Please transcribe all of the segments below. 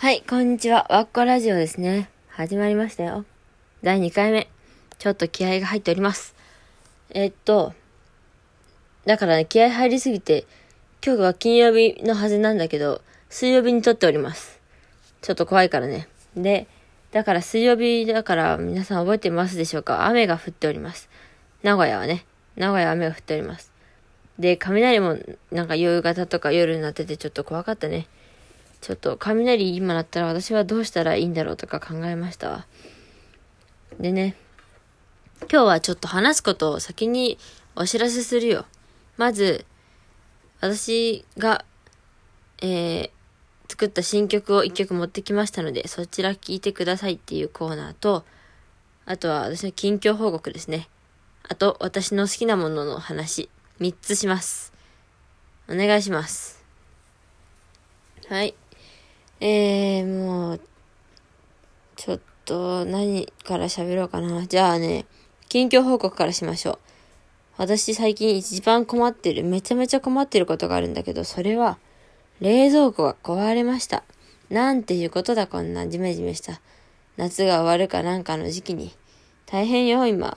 はい、こんにちは。わっこラジオですね。始まりましたよ。第2回目。ちょっと気合が入っております。えっと、だからね、気合入りすぎて、今日は金曜日のはずなんだけど、水曜日に撮っております。ちょっと怖いからね。で、だから水曜日だから皆さん覚えてますでしょうか？雨が降っております。名古屋はね、名古屋は雨が降っております。で、雷もなんか夕方とか夜になっててちょっと怖かったね。ちょっと雷今鳴ったら私はどうしたらいいんだろうとか考えましたわ。でね、今日はちょっと話すことを先にお知らせするよ。まず、私が、えー、作った新曲を一曲持ってきましたので、そちら聴いてくださいっていうコーナーと、あとは私の近況報告ですね。あと、私の好きなものの話、3つします。お願いします。はい。えー、もう、ちょっと、何から喋ろうかな。じゃあね、近況報告からしましょう。私最近一番困ってる、めちゃめちゃ困ってることがあるんだけど、それは、冷蔵庫が壊れました。なんていうことだ、こんなジメジメした。夏が終わるかなんかの時期に。大変よ、今。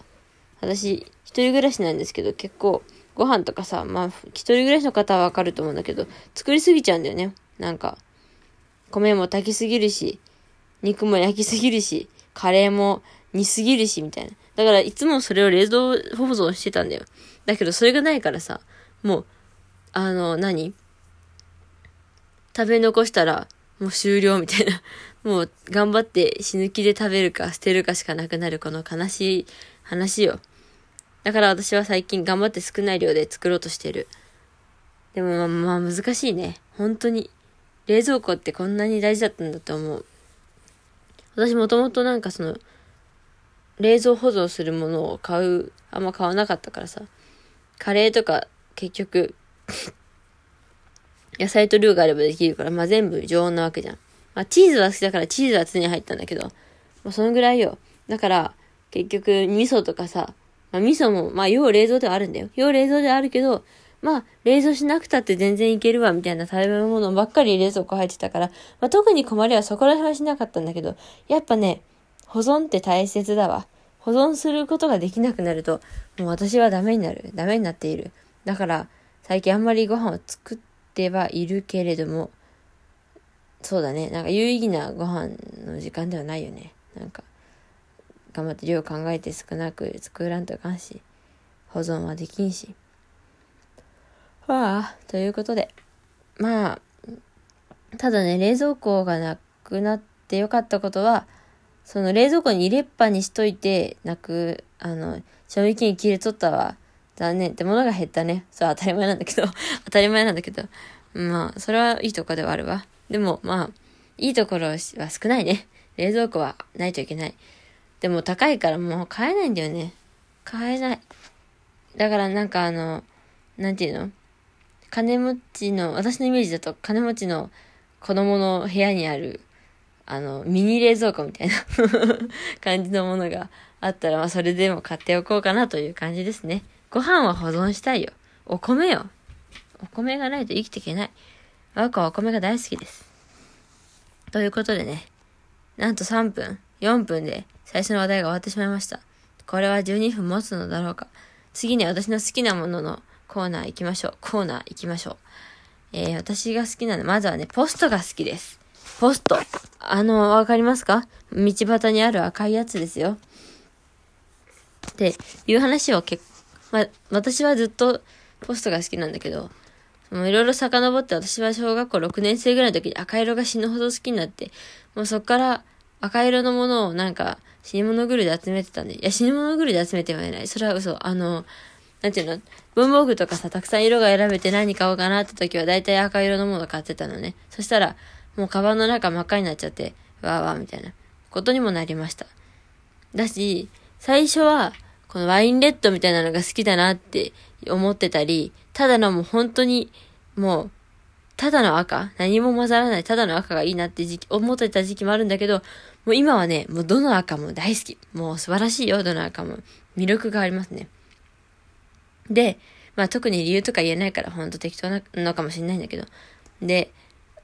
私、一人暮らしなんですけど、結構、ご飯とかさ、まあ、一人暮らしの方はわかると思うんだけど、作りすぎちゃうんだよね。なんか、米も炊きすぎるし、肉も焼きすぎるし、カレーも煮すぎるし、みたいな。だからいつもそれを冷蔵保存してたんだよ。だけどそれがないからさ、もう、あの、何？食べ残したら、もう終了みたいな。もう頑張って死ぬ気で食べるか捨てるかしかなくなるこの悲しい話よ。だから私は最近頑張って少ない量で作ろうとしてる。でもまあ、まあ難しいね。本当に。冷蔵庫ってこんなに大事だったんだと思う。私もともとなんかその、冷蔵保存するものを買う、あんま買わなかったからさ。カレーとか結局 野菜とルーがあればできるから、まあ全部常温なわけじゃん。まあチーズは好きだからチーズは常に入ったんだけど、まあそのぐらいよ。だから、結局味噌とかさ、まあ味噌も、まあ要冷蔵ではあるんだよ。要冷蔵ではあるけど、まあ、冷蔵しなくたって全然いけるわ、みたいな食べ物ばっかり冷蔵庫入ってたから、まあ、特に困りはそこら辺はしなかったんだけど、やっぱね、保存って大切だわ。保存することができなくなると、もう私はダメになる。ダメになっている。だから、最近あんまりご飯を作ってはいるけれども、そうだね。なんか有意義なご飯の時間ではないよね。なんか、頑張って量考えて少なく作らんといかんし、保存はできんし。はあ、ということで。まあ、ただね、冷蔵庫がなくなってよかったことは、その冷蔵庫に入れっぱにしといて、なく、あの、賞味期限切れとったわ。残念って物が減ったね。そう、当たり前なんだけど、当たり前なんだけど。まあ、それはいいとこではあるわ。でも、まあ、いいところは少ないね。冷蔵庫はないといけない。でも高いからもう買えないんだよね。買えない。だからなんかあの、なんていうの？金持ちの、私のイメージだと金持ちの子供の部屋にある、あの、ミニ冷蔵庫みたいな 感じのものがあったら、まあそれでも買っておこうかなという感じですね。ご飯は保存したいよ。お米よ。お米がないと生きていけない。我が子はお米が大好きです。ということでね、なんと3分、4分で最初の話題が終わってしまいました。これは12分持つのだろうか。次に私の好きなもののコーナー行きましょう。コーナー行きましょう。えー、私が好きなの、まずはね、ポストが好きです。ポスト。あの、わかりますか？道端にある赤いやつですよ。っていう話を結構ま私はずっとポストが好きなんだけど、いろいろ遡って私は小学校6年生ぐらいの時に赤色が死ぬほど好きになって、もうそっから赤色のものをなんか死に物狂いで集めてたんで、いや死に物狂いで集めてはいない。それは嘘。あの、なんていうの？文房具とかさ、たくさん色が選べて何買おうかなって時は、だいたい赤色のもの買ってたのね。そしたら、もうカバンの中真っ赤になっちゃって、わーわーみたいなことにもなりました。だし、最初は、このワインレッドみたいなのが好きだなって思ってたり、ただのもう本当に、もう、ただの赤何も混ざらない、ただの赤がいいなって時期、思ってた時期もあるんだけど、もう今はね、もうどの赤も大好き。もう素晴らしいよ、どの赤も。魅力がありますね。で、まあ特に理由とか言えないからほんと適当なのかもしれないんだけど。で、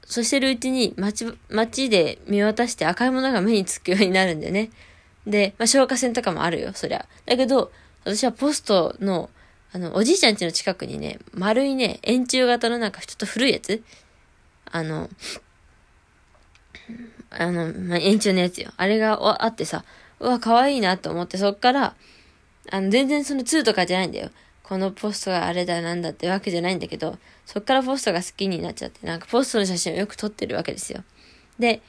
そしてるうちに街、街で見渡して赤いものが目につくようになるんだよね。で、まあ、消火栓とかもあるよ、そりゃ。だけど、私はポストの、あの、おじいちゃん家の近くにね、丸いね、円柱型のなんかちょっと古いやつあの、あの、まあ、円柱のやつよ。あれがあってさ、うわ、可愛いなと思って、そっから、あの、全然その2とかじゃないんだよ。このポストがあれだなんだってわけじゃないんだけど、そっからポストが好きになっちゃって、なんかポストの写真をよく撮ってるわけですよ。で、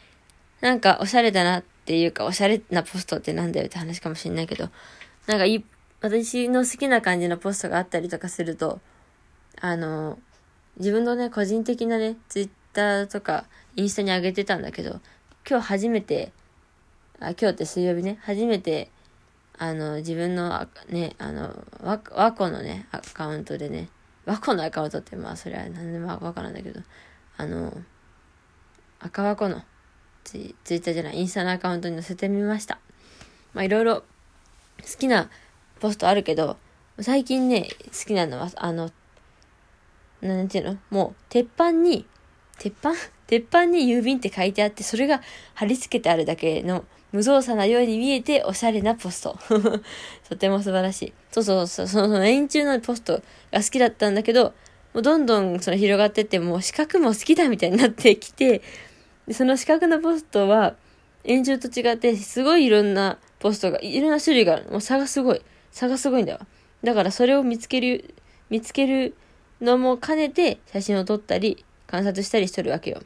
なんかおしゃれだなっていうか、おしゃれなポストってなんだよって話かもしんないけど、なんかい、私の好きな感じのポストがあったりとかすると、あの、自分のね、個人的なね、ツイッターとかインスタに上げてたんだけど、今日初めて、あ、今日って水曜日ね、初めて、あの、自分の、ね、あの、和和子のね、アカウントでね、和子のアカウントって、まあ、それは何でも和子なんだけど、あの、赤和子のツイツイッターじゃない、インスタのアカウントに載せてみました。まあ、いろいろ好きなポストあるけど、最近ね、好きなのは、あの、なんていうの？もう、鉄板に、鉄板？鉄板に郵便って書いてあって、それが貼り付けてあるだけの無造作なように見えておしゃれなポスト。とても素晴らしい。そうそうそう、その円柱のポストが好きだったんだけど、もうどんどんその広がってって、もう四角も好きだみたいになってきて、その四角のポストは、円柱と違って、すごいいろんなポストが、いろんな種類がある。もう差がすごい。差がすごいんだわ。だからそれを見つける、見つけるのも兼ねて写真を撮ったり、観察したりしとるわけよ。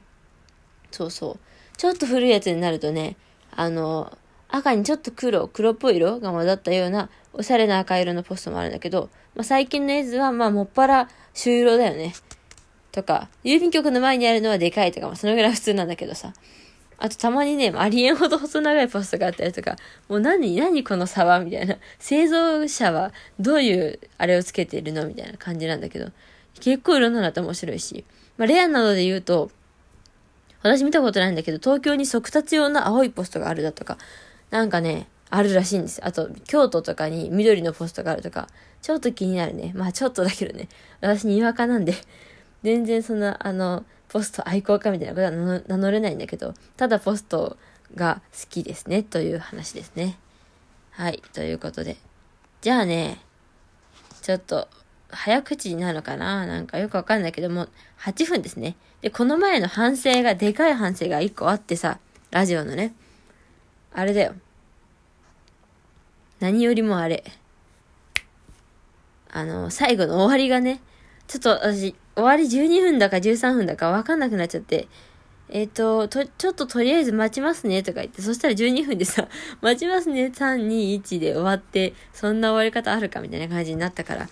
そうそう。ちょっと古いやつになるとね、あの、赤にちょっと黒、黒っぽい色が混ざったような、おしゃれな赤色のポストもあるんだけど、まあ、最近のやつは、まあ、もっぱら、朱色だよね。とか、郵便局の前にあるのはでかいとか、まあ、そのぐらい普通なんだけどさ。あとたまにね、ありえんほど細長いポストがあったりとか、もう何、何この差はみたいな。製造者はどういうあれをつけているのみたいな感じなんだけど、結構いろんなのって面白いし。まあ、レアなどで言うと、私見たことないんだけど、東京に速達用の青いポストがあるだとか、なんかね、あるらしいんですあと、京都とかに緑のポストがあるとか、ちょっと気になるね。まあちょっとだけどね。私にわかなんで、全然そんな、あの、ポスト愛好家みたいなことは名乗れないんだけど、ただポストが好きですね、という話ですね。はい、ということで。じゃあね、ちょっと、早口になるのかな？なんかよくわかんないけども、8分ですね。で、この前の反省が、でかい反省が1個あってさ、ラジオのね。あれだよ。何よりもあれ。あの、最後の終わりがね、ちょっと私、終わり12分だか13分だかわかんなくなっちゃって、えっ、ー、と、と、ちょっととりあえず待ちますねとか言って、そしたら12分でさ、待ちますね3、2、1で終わって、そんな終わり方あるかみたいな感じになったから、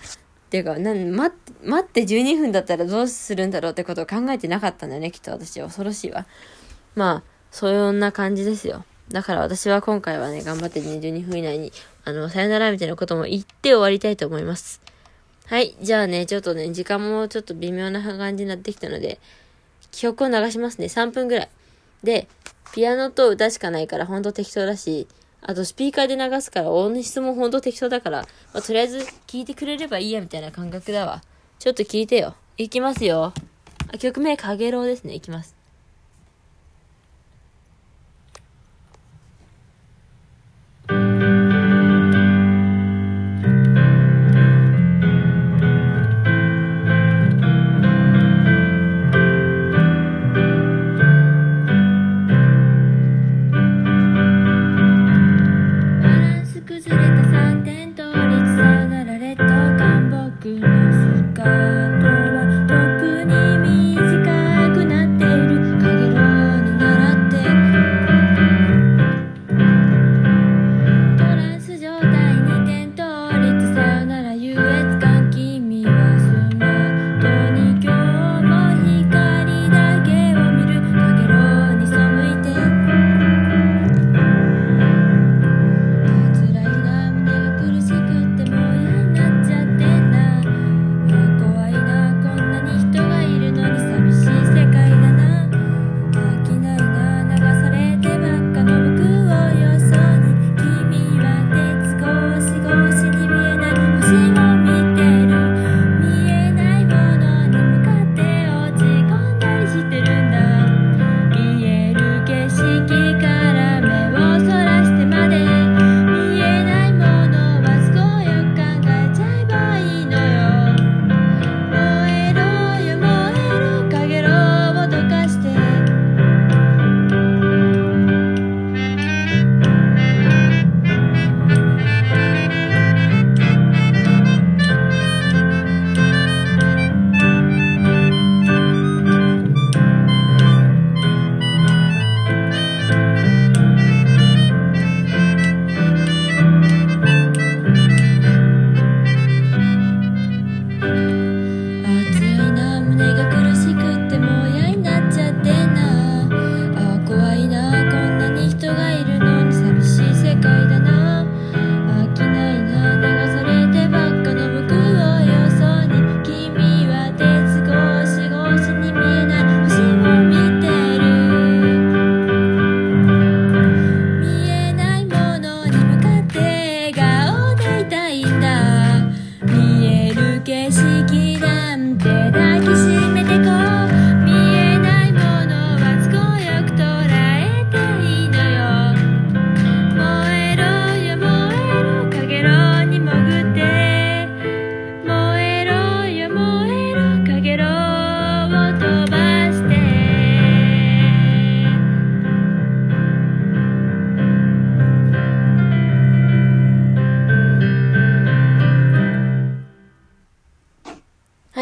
ていうか、なん、待って、待って12分だったらどうするんだろうってことを考えてなかったんだよね、きっと私。恐ろしいわ。まあ、そんな感じですよ。だから私は今回はね、頑張ってね、12分以内に、あの、さよならみたいなことも言って終わりたいと思います。はい。じゃあね、ちょっとね、時間もちょっと微妙な感じになってきたので、記憶を流しますね。3分ぐらい。で、ピアノと歌しかないからほんと適当だし、あとスピーカーで流すから、音質もほんと適当だから、まあ、とりあえず聞いてくれればいいやみたいな感覚だわ。ちょっと聞いてよ。いきますよ。あ曲名、かげろうですね。いきます。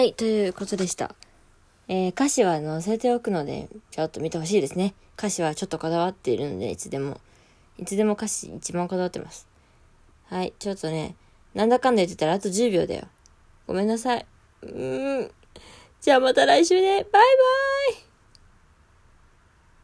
はいということでした。えー、歌詞は載せておくので、ちょっと見てほしいですね。歌詞はちょっとこだわっているので、いつでも。いつでも歌詞一番こだわってます。はい、ちょっとね、なんだかんだ言ってたらあと10秒だよ。ごめんなさい。うーん。じゃあまた来週ね。バイバーイ